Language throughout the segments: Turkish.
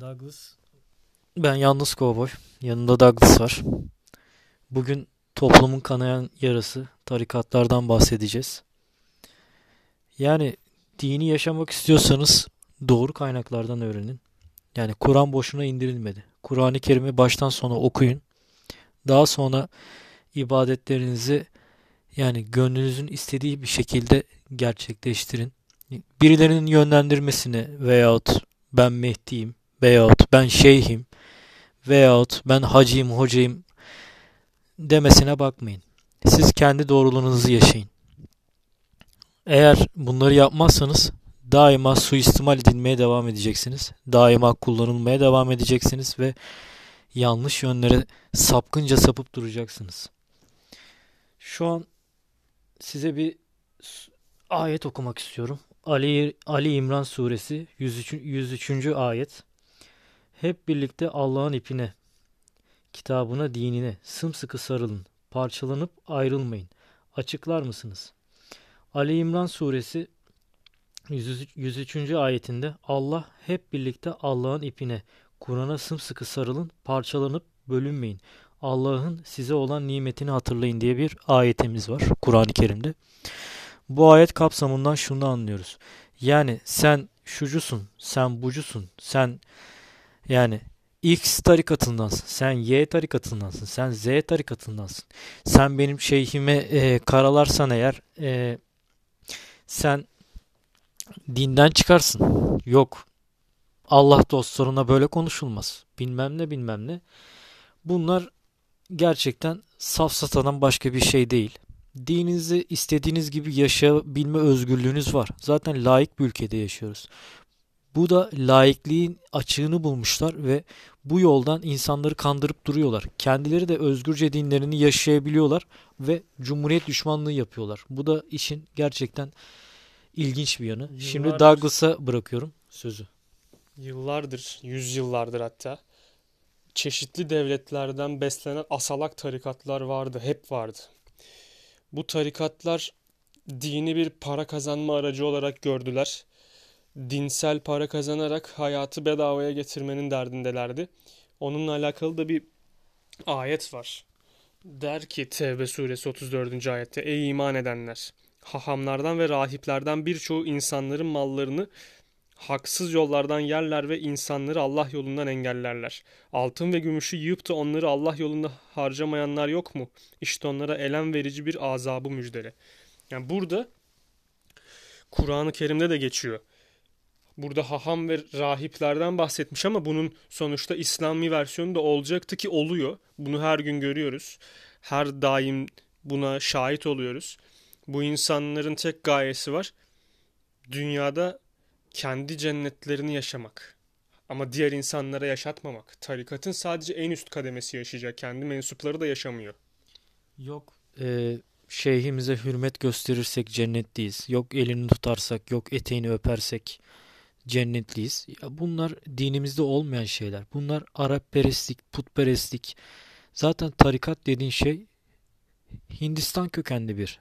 Douglas. Ben yalnız kovboy. Yanında Douglas var. Bugün toplumun kanayan yarası tarikatlardan bahsedeceğiz. Yani dini yaşamak istiyorsanız doğru kaynaklardan öğrenin. Yani Kur'an boşuna indirilmedi. Kur'an-ı Kerim'i baştan sona okuyun. Daha sonra ibadetlerinizi yani gönlünüzün istediği bir şekilde gerçekleştirin. Birilerinin yönlendirmesine veyahut ben Mehdi'yim veyahut ben şeyhim veyahut ben hacıyım hocayım demesine bakmayın. Siz kendi doğruluğunuzu yaşayın. Eğer bunları yapmazsanız daima suistimal edilmeye devam edeceksiniz. Daima kullanılmaya devam edeceksiniz ve yanlış yönlere sapkınca sapıp duracaksınız. Şu an size bir ayet okumak istiyorum. Ali, Ali İmran suresi 103. 103. ayet. Hep birlikte Allah'ın ipine, kitabına, dinine sımsıkı sarılın. Parçalanıp ayrılmayın. Açıklar mısınız? Ali İmran suresi 103. ayetinde Allah hep birlikte Allah'ın ipine, Kur'an'a sımsıkı sarılın, parçalanıp bölünmeyin. Allah'ın size olan nimetini hatırlayın diye bir ayetimiz var Kur'an-ı Kerim'de. Bu ayet kapsamından şunu anlıyoruz. Yani sen şucusun, sen bucusun, sen yani X tarikatındansın, sen Y tarikatındansın, sen Z tarikatındansın. Sen benim şeyhime e, karalarsan eğer e, sen dinden çıkarsın. Yok. Allah dostlarına böyle konuşulmaz. Bilmem ne bilmem ne. Bunlar gerçekten safsatadan başka bir şey değil. Dininizi istediğiniz gibi yaşayabilme özgürlüğünüz var. Zaten layık bir ülkede yaşıyoruz. Bu da laikliğin açığını bulmuşlar ve bu yoldan insanları kandırıp duruyorlar. Kendileri de özgürce dinlerini yaşayabiliyorlar ve cumhuriyet düşmanlığı yapıyorlar. Bu da işin gerçekten ilginç bir yanı. Yıllardır, Şimdi Douglas'a bırakıyorum sözü. Yıllardır, yüzyıllardır hatta çeşitli devletlerden beslenen asalak tarikatlar vardı, hep vardı. Bu tarikatlar dini bir para kazanma aracı olarak gördüler. Dinsel para kazanarak hayatı bedavaya getirmenin derdindelerdi. Onunla alakalı da bir ayet var. Der ki Tevbe suresi 34. ayette Ey iman edenler! Hahamlardan ve rahiplerden birçoğu insanların mallarını haksız yollardan yerler ve insanları Allah yolundan engellerler. Altın ve gümüşü yiyip de onları Allah yolunda harcamayanlar yok mu? İşte onlara elem verici bir azabı müjdele. Yani burada Kur'an-ı Kerim'de de geçiyor. Burada haham ve rahiplerden bahsetmiş ama bunun sonuçta İslami versiyonu da olacaktı ki oluyor. Bunu her gün görüyoruz. Her daim buna şahit oluyoruz. Bu insanların tek gayesi var. Dünyada kendi cennetlerini yaşamak. Ama diğer insanlara yaşatmamak. Tarikatın sadece en üst kademesi yaşayacak. Kendi mensupları da yaşamıyor. Yok e, şeyhimize hürmet gösterirsek cennetliyiz. Yok elini tutarsak, yok eteğini öpersek cennetliyiz. Ya bunlar dinimizde olmayan şeyler. Bunlar Arap perestlik, putperestlik. Zaten tarikat dediğin şey Hindistan kökenli bir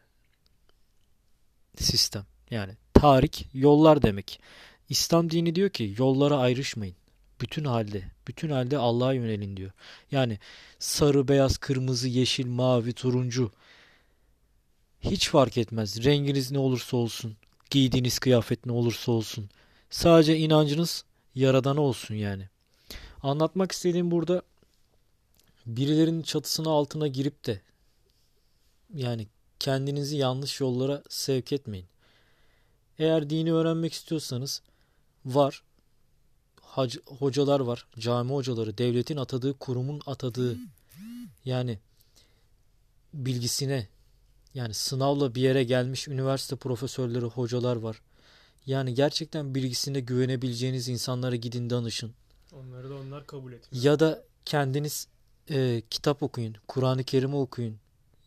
sistem. Yani tarik yollar demek. İslam dini diyor ki yollara ayrışmayın. Bütün halde, bütün halde Allah'a yönelin diyor. Yani sarı, beyaz, kırmızı, yeşil, mavi, turuncu hiç fark etmez. Renginiz ne olursa olsun, giydiğiniz kıyafet ne olursa olsun. Sadece inancınız yaradana olsun yani. Anlatmak istediğim burada birilerinin çatısına altına girip de yani kendinizi yanlış yollara sevk etmeyin. Eğer dini öğrenmek istiyorsanız var. Hac, hocalar var. Cami hocaları, devletin atadığı, kurumun atadığı yani bilgisine yani sınavla bir yere gelmiş üniversite profesörleri, hocalar var. Yani gerçekten bilgisine güvenebileceğiniz insanlara gidin danışın. Onları da onlar kabul etmiyor. Ya da kendiniz e, kitap okuyun, Kur'an-ı Kerim'i okuyun.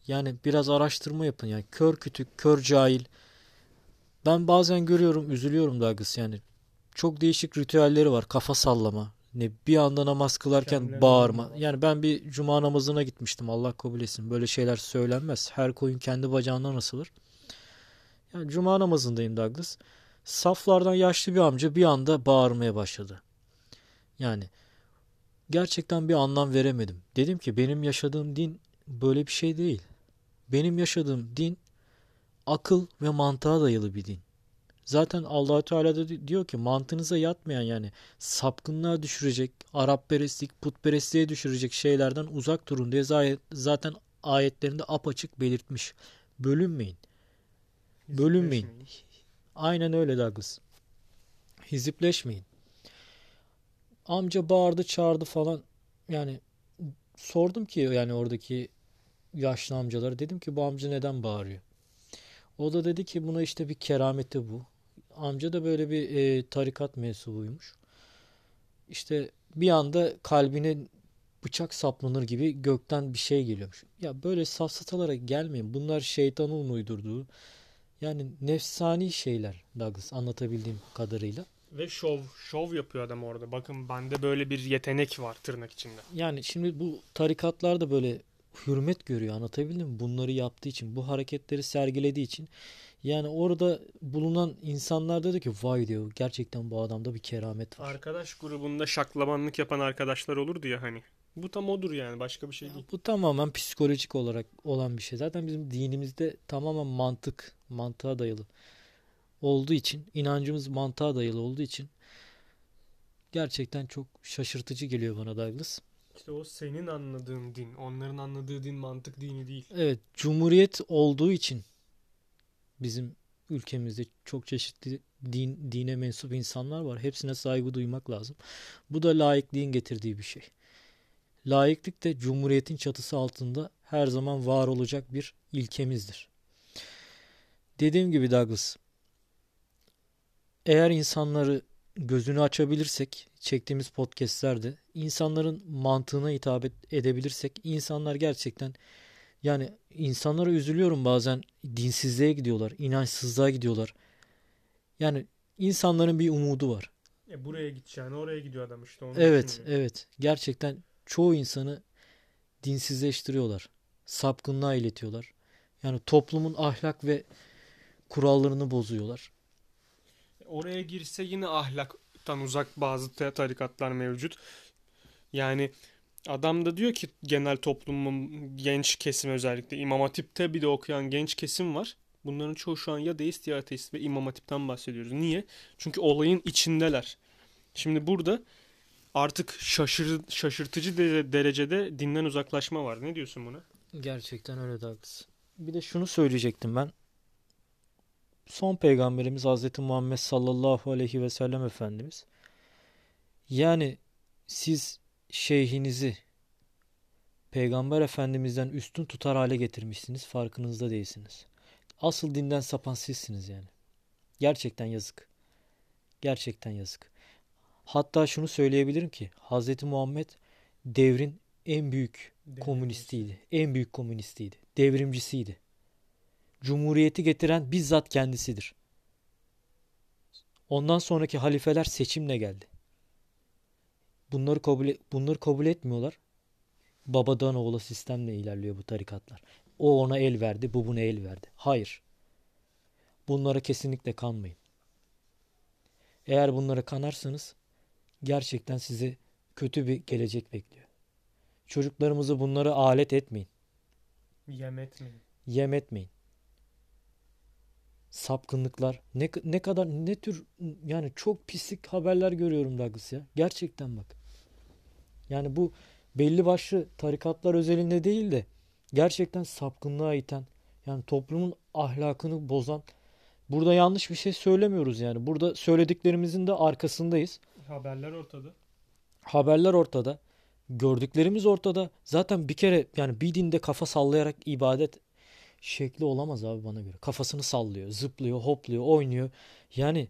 Yani biraz araştırma yapın yani kör kütük, kör cahil. Ben bazen görüyorum, üzülüyorum Douglas yani. Çok değişik ritüelleri var. Kafa sallama. Ne bir anda namaz kılarken Kendine bağırma. Yani ben bir cuma namazına gitmiştim. Allah kabul etsin. Böyle şeyler söylenmez. Her koyun kendi bacağından asılır. Yani cuma namazındayım Douglas. Saflardan yaşlı bir amca bir anda bağırmaya başladı. Yani gerçekten bir anlam veremedim. Dedim ki benim yaşadığım din böyle bir şey değil. Benim yaşadığım din akıl ve mantığa dayalı bir din. Zaten Allahü Teala da diyor ki mantığınıza yatmayan yani sapkınlığa düşürecek, Arapperestlik, putperestliğe düşürecek şeylerden uzak durun diye zaten ayetlerinde apaçık belirtmiş. Bölünmeyin. Bölünmeyin. Aynen öyle Douglas. Hizipleşmeyin. Amca bağırdı çağırdı falan. Yani sordum ki yani oradaki yaşlı amcalara dedim ki bu amca neden bağırıyor? O da dedi ki buna işte bir kerameti bu. Amca da böyle bir e, tarikat mensubuymuş. İşte bir anda kalbine bıçak saplanır gibi gökten bir şey geliyormuş. Ya böyle safsatalara gelmeyin. Bunlar şeytanın uydurduğu yani nefsani şeyler Douglas anlatabildiğim kadarıyla. Ve şov, şov yapıyor adam orada. Bakın bende böyle bir yetenek var tırnak içinde. Yani şimdi bu tarikatlar da böyle hürmet görüyor anlatabildim mi? Bunları yaptığı için, bu hareketleri sergilediği için. Yani orada bulunan insanlar dedi ki vay diyor gerçekten bu adamda bir keramet var. Arkadaş grubunda şaklamanlık yapan arkadaşlar olurdu ya hani. Bu tam odur yani başka bir şey değil. Bu tamamen psikolojik olarak olan bir şey. Zaten bizim dinimizde tamamen mantık, mantığa dayalı olduğu için, inancımız mantığa dayalı olduğu için gerçekten çok şaşırtıcı geliyor bana Douglas. İşte o senin anladığın din, onların anladığı din mantık dini değil. Evet, cumhuriyet olduğu için bizim ülkemizde çok çeşitli din, dine mensup insanlar var. Hepsine saygı duymak lazım. Bu da laikliğin getirdiği bir şey. Laiklik de cumhuriyetin çatısı altında her zaman var olacak bir ilkemizdir. Dediğim gibi Douglas, eğer insanları gözünü açabilirsek çektiğimiz podcastlerde insanların mantığına hitap edebilirsek insanlar gerçekten yani insanlara üzülüyorum bazen dinsizliğe gidiyorlar, inançsızlığa gidiyorlar. Yani insanların bir umudu var. E buraya gideceğini oraya gidiyor adam işte. Onu evet, düşünüyor. evet. Gerçekten çoğu insanı dinsizleştiriyorlar. Sapkınlığa iletiyorlar. Yani toplumun ahlak ve kurallarını bozuyorlar. Oraya girse yine ahlaktan uzak bazı tarikatlar mevcut. Yani adam da diyor ki genel toplumun genç kesimi özellikle İmam Hatip'te bir de okuyan genç kesim var. Bunların çoğu şu an ya deist ya ateist ve İmam Hatip'ten bahsediyoruz. Niye? Çünkü olayın içindeler. Şimdi burada artık şaşır, şaşırtıcı derecede dinden uzaklaşma var. Ne diyorsun buna? Gerçekten öyle Douglas. Bir de şunu söyleyecektim ben. Son peygamberimiz Hazreti Muhammed sallallahu aleyhi ve sellem Efendimiz. Yani siz şeyhinizi peygamber efendimizden üstün tutar hale getirmişsiniz. Farkınızda değilsiniz. Asıl dinden sapan sizsiniz yani. Gerçekten yazık. Gerçekten yazık. Hatta şunu söyleyebilirim ki Hz. Muhammed devrin en büyük komünistiydi. En büyük komünistiydi. Devrimcisiydi. Cumhuriyeti getiren bizzat kendisidir. Ondan sonraki halifeler seçimle geldi. Bunları kabul bunları kabul etmiyorlar. Babadan oğula sistemle ilerliyor bu tarikatlar. O ona el verdi, bu buna el verdi. Hayır. Bunlara kesinlikle kanmayın. Eğer bunlara kanarsanız gerçekten sizi kötü bir gelecek bekliyor. Çocuklarımızı bunları alet etmeyin. Yem etmeyin. Yem etmeyin. Sapkınlıklar ne ne kadar ne tür yani çok pislik haberler görüyorum Douglas ya. Gerçekten bak. Yani bu belli başlı tarikatlar özelinde değil de gerçekten sapkınlığa iten yani toplumun ahlakını bozan burada yanlış bir şey söylemiyoruz yani. Burada söylediklerimizin de arkasındayız. Haberler ortada. Haberler ortada. Gördüklerimiz ortada. Zaten bir kere yani bir dinde kafa sallayarak ibadet şekli olamaz abi bana göre. Kafasını sallıyor, zıplıyor, hopluyor, oynuyor. Yani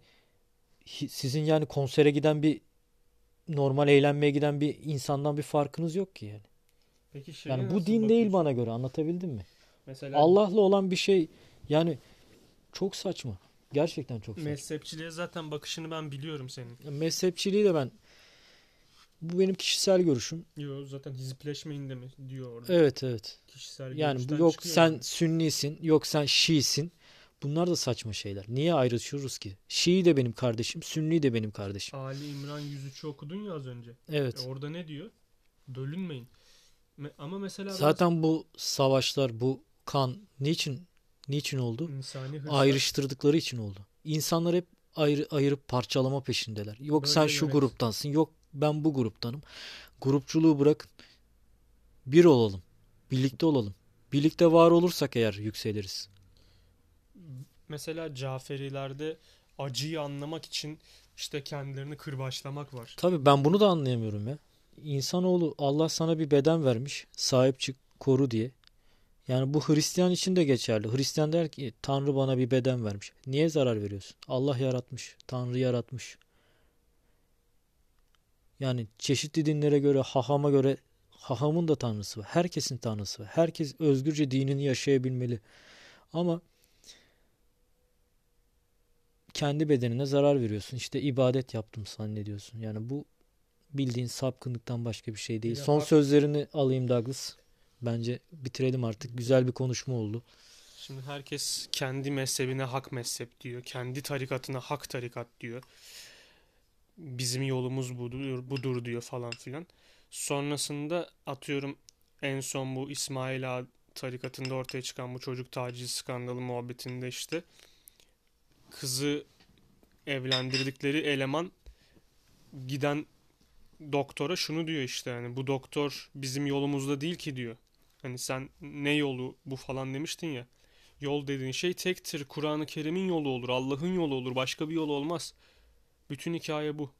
sizin yani konsere giden bir normal eğlenmeye giden bir insandan bir farkınız yok ki yani. Peki yani bu din değil bana göre anlatabildim mi? Mesela Allah'la olan bir şey yani çok saçma. Gerçekten çok saçma. Mezhepçiliğe zaten bakışını ben biliyorum senin. Mezhepçiliği de ben bu benim kişisel görüşüm. Yok zaten hizipleşmeyin de mi diyor orada. Evet evet. Kişisel yani bu yok sen yani. Sünnisin, yok sen Şiisin. Bunlar da saçma şeyler. Niye ayrışıyoruz ki? Şii de benim kardeşim, Sünni de benim kardeşim. Ali İmran 103'ü okudun ya az önce. Evet. E orada ne diyor? Bölünmeyin. Me- ama mesela ben Zaten bu savaşlar, bu kan niçin niçin oldu? insani hırsla Ayrıştırdıkları için oldu. İnsanlar hep ayrı, ayırıp parçalama peşindeler. Yok Böyle sen şu yönet- gruptansın, yok ben bu gruptanım. Grupçuluğu bırakın. Bir olalım. Birlikte olalım. Birlikte var olursak eğer yükseliriz. mesela Caferilerde acıyı anlamak için işte kendilerini kırbaçlamak var. Tabii ben bunu da anlayamıyorum ya. İnsanoğlu Allah sana bir beden vermiş. Sahip çık, koru diye. Yani bu Hristiyan için de geçerli. Hristiyan der ki Tanrı bana bir beden vermiş. Niye zarar veriyorsun? Allah yaratmış. Tanrı yaratmış. Yani çeşitli dinlere göre, hahama göre hahamın da tanrısı var. Herkesin tanrısı var. Herkes özgürce dinini yaşayabilmeli. Ama kendi bedenine zarar veriyorsun. İşte ibadet yaptım zannediyorsun. Yani bu bildiğin sapkınlıktan başka bir şey değil. De Son sözlerini alayım Douglas. Bence bitirelim artık. Güzel bir konuşma oldu. Şimdi herkes kendi mezhebine hak mezhep diyor. Kendi tarikatına hak tarikat diyor. Bizim yolumuz budur, budur diyor falan filan. Sonrasında atıyorum en son bu İsmail Ağa tarikatında ortaya çıkan bu çocuk taciz skandalı muhabbetinde işte kızı evlendirdikleri eleman giden doktora şunu diyor işte yani bu doktor bizim yolumuzda değil ki diyor. Hani sen ne yolu bu falan demiştin ya. Yol dediğin şey tektir. Kur'an-ı Kerim'in yolu olur. Allah'ın yolu olur. Başka bir yol olmaz. Bütün hikaye bu.